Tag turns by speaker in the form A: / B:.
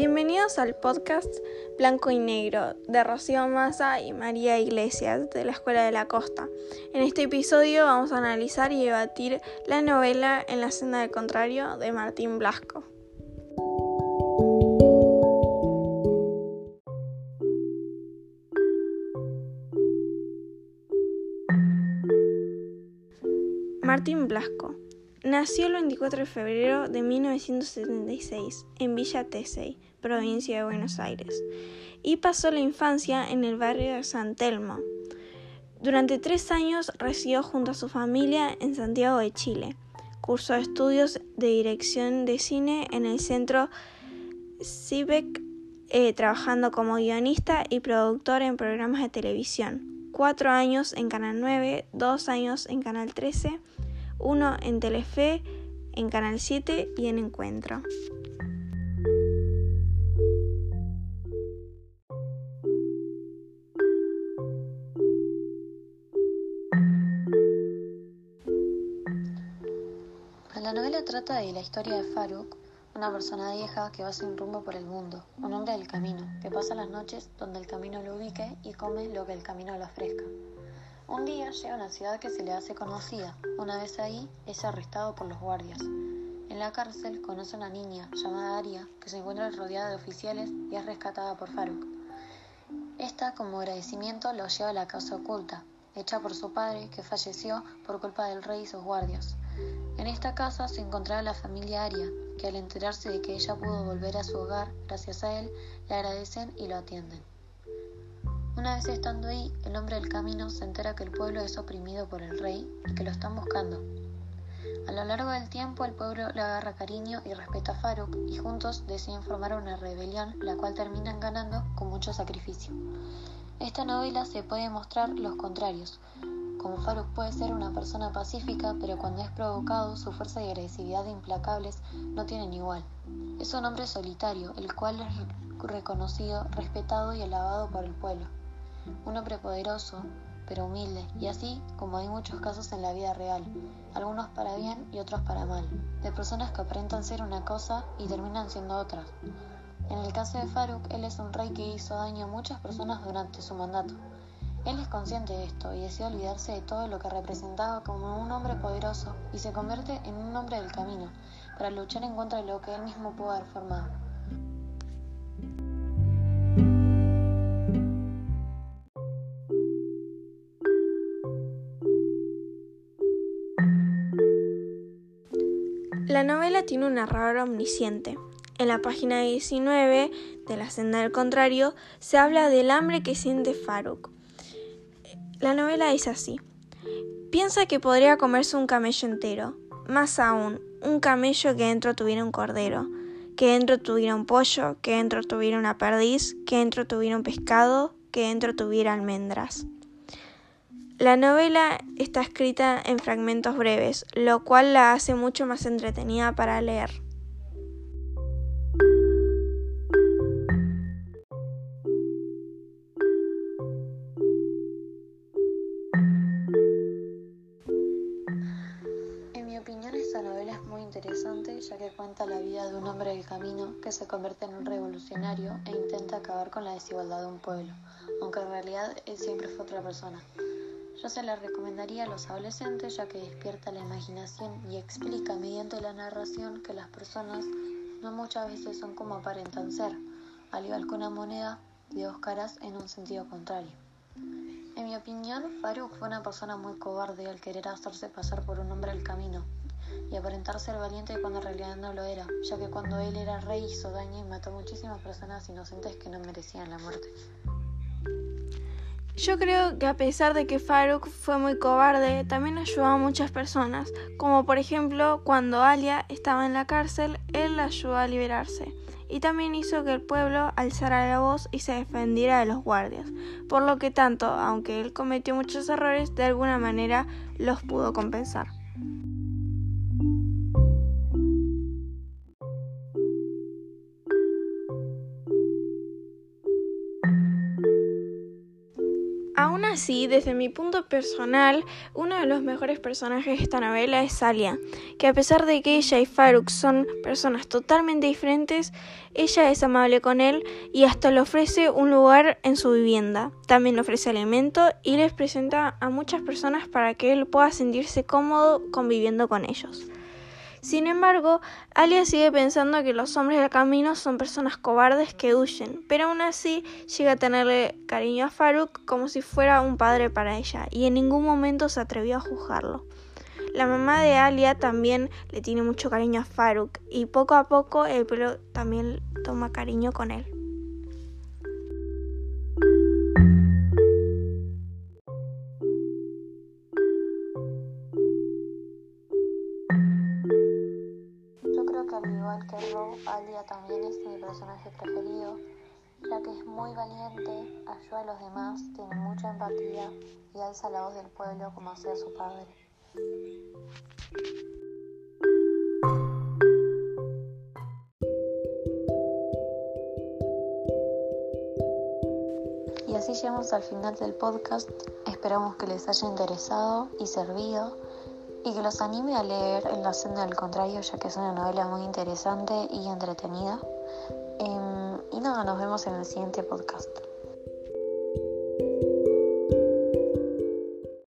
A: Bienvenidos al podcast Blanco y Negro de Rocío Massa y María Iglesias de la Escuela de la Costa. En este episodio vamos a analizar y debatir la novela En la senda del contrario de Martín Blasco. Martín Blasco Nació el 24 de febrero de 1976 en Villa Tesey, provincia de Buenos Aires, y pasó la infancia en el barrio de San Telmo. Durante tres años residió junto a su familia en Santiago de Chile. Cursó estudios de dirección de cine en el centro CIBEC, eh, trabajando como guionista y productor en programas de televisión. Cuatro años en Canal 9, dos años en Canal 13 uno en Telefe, en Canal 7 y en Encuentro.
B: La novela trata de la historia de Faruk, una persona vieja que va sin rumbo por el mundo, un hombre del camino, que pasa las noches donde el camino lo ubique y come lo que el camino le ofrezca. Un día llega a una ciudad que se le hace conocida. Una vez ahí, es arrestado por los guardias. En la cárcel conoce a una niña llamada Aria que se encuentra rodeada de oficiales y es rescatada por Faruk. Esta, como agradecimiento, lo lleva a la casa oculta, hecha por su padre que falleció por culpa del rey y sus guardias. En esta casa se encontraba la familia Aria, que al enterarse de que ella pudo volver a su hogar gracias a él, le agradecen y lo atienden. Una vez estando ahí, el hombre del camino se entera que el pueblo es oprimido por el rey y que lo están buscando. A lo largo del tiempo el pueblo le agarra cariño y respeta a Faruk y juntos deciden formar una rebelión la cual terminan ganando con mucho sacrificio. Esta novela se puede mostrar los contrarios, como Faruk puede ser una persona pacífica, pero cuando es provocado su fuerza y agresividad implacables no tienen igual. Es un hombre solitario, el cual es reconocido, respetado y alabado por el pueblo un hombre poderoso, pero humilde, y así como hay muchos casos en la vida real, algunos para bien y otros para mal, de personas que aparentan ser una cosa y terminan siendo otras. En el caso de Faruk, él es un rey que hizo daño a muchas personas durante su mandato. Él es consciente de esto y decide olvidarse de todo lo que representaba como un hombre poderoso y se convierte en un hombre del camino, para luchar en contra de lo que él mismo pudo haber formado.
A: La novela tiene un narrador omnisciente. En la página 19 de La senda del contrario se habla del hambre que siente Faruk. La novela dice así. Piensa que podría comerse un camello entero. Más aún, un camello que dentro tuviera un cordero, que dentro tuviera un pollo, que dentro tuviera una perdiz, que dentro tuviera un pescado, que dentro tuviera almendras. La novela está escrita en fragmentos breves, lo cual la hace mucho más entretenida para leer.
B: En mi opinión esta novela es muy interesante ya que cuenta la vida de un hombre del camino que se convierte en un revolucionario e intenta acabar con la desigualdad de un pueblo, aunque en realidad él siempre fue otra persona. Yo se la recomendaría a los adolescentes ya que despierta la imaginación y explica mediante la narración que las personas no muchas veces son como aparentan ser, al igual que una moneda de dos caras en un sentido contrario. En mi opinión, Faruk fue una persona muy cobarde al querer hacerse pasar por un hombre del camino y aparentar ser valiente cuando en realidad no lo era, ya que cuando él era rey hizo daño y mató muchísimas personas inocentes que no merecían la muerte.
A: Yo creo que a pesar de que Faruk fue muy cobarde, también ayudó a muchas personas, como por ejemplo cuando Alia estaba en la cárcel, él la ayudó a liberarse y también hizo que el pueblo alzara la voz y se defendiera de los guardias, por lo que tanto, aunque él cometió muchos errores, de alguna manera los pudo compensar. Así, desde mi punto personal, uno de los mejores personajes de esta novela es Alia, que a pesar de que ella y Faruk son personas totalmente diferentes, ella es amable con él y hasta le ofrece un lugar en su vivienda. También le ofrece alimento y les presenta a muchas personas para que él pueda sentirse cómodo conviviendo con ellos. Sin embargo, Alia sigue pensando que los hombres del camino son personas cobardes que huyen, pero aún así llega a tenerle cariño a Faruk como si fuera un padre para ella, y en ningún momento se atrevió a juzgarlo. La mamá de Alia también le tiene mucho cariño a Faruk, y poco a poco el pelo también toma cariño con él.
B: Preferido, ya que es muy valiente, ayuda a los demás, tiene mucha empatía y alza la voz del pueblo como hacía su padre. Y así llegamos al final del podcast. Esperamos que les haya interesado y servido y que los anime a leer En la senda del contrario, ya que es una novela muy interesante y entretenida. Em, nos vemos en el siguiente podcast.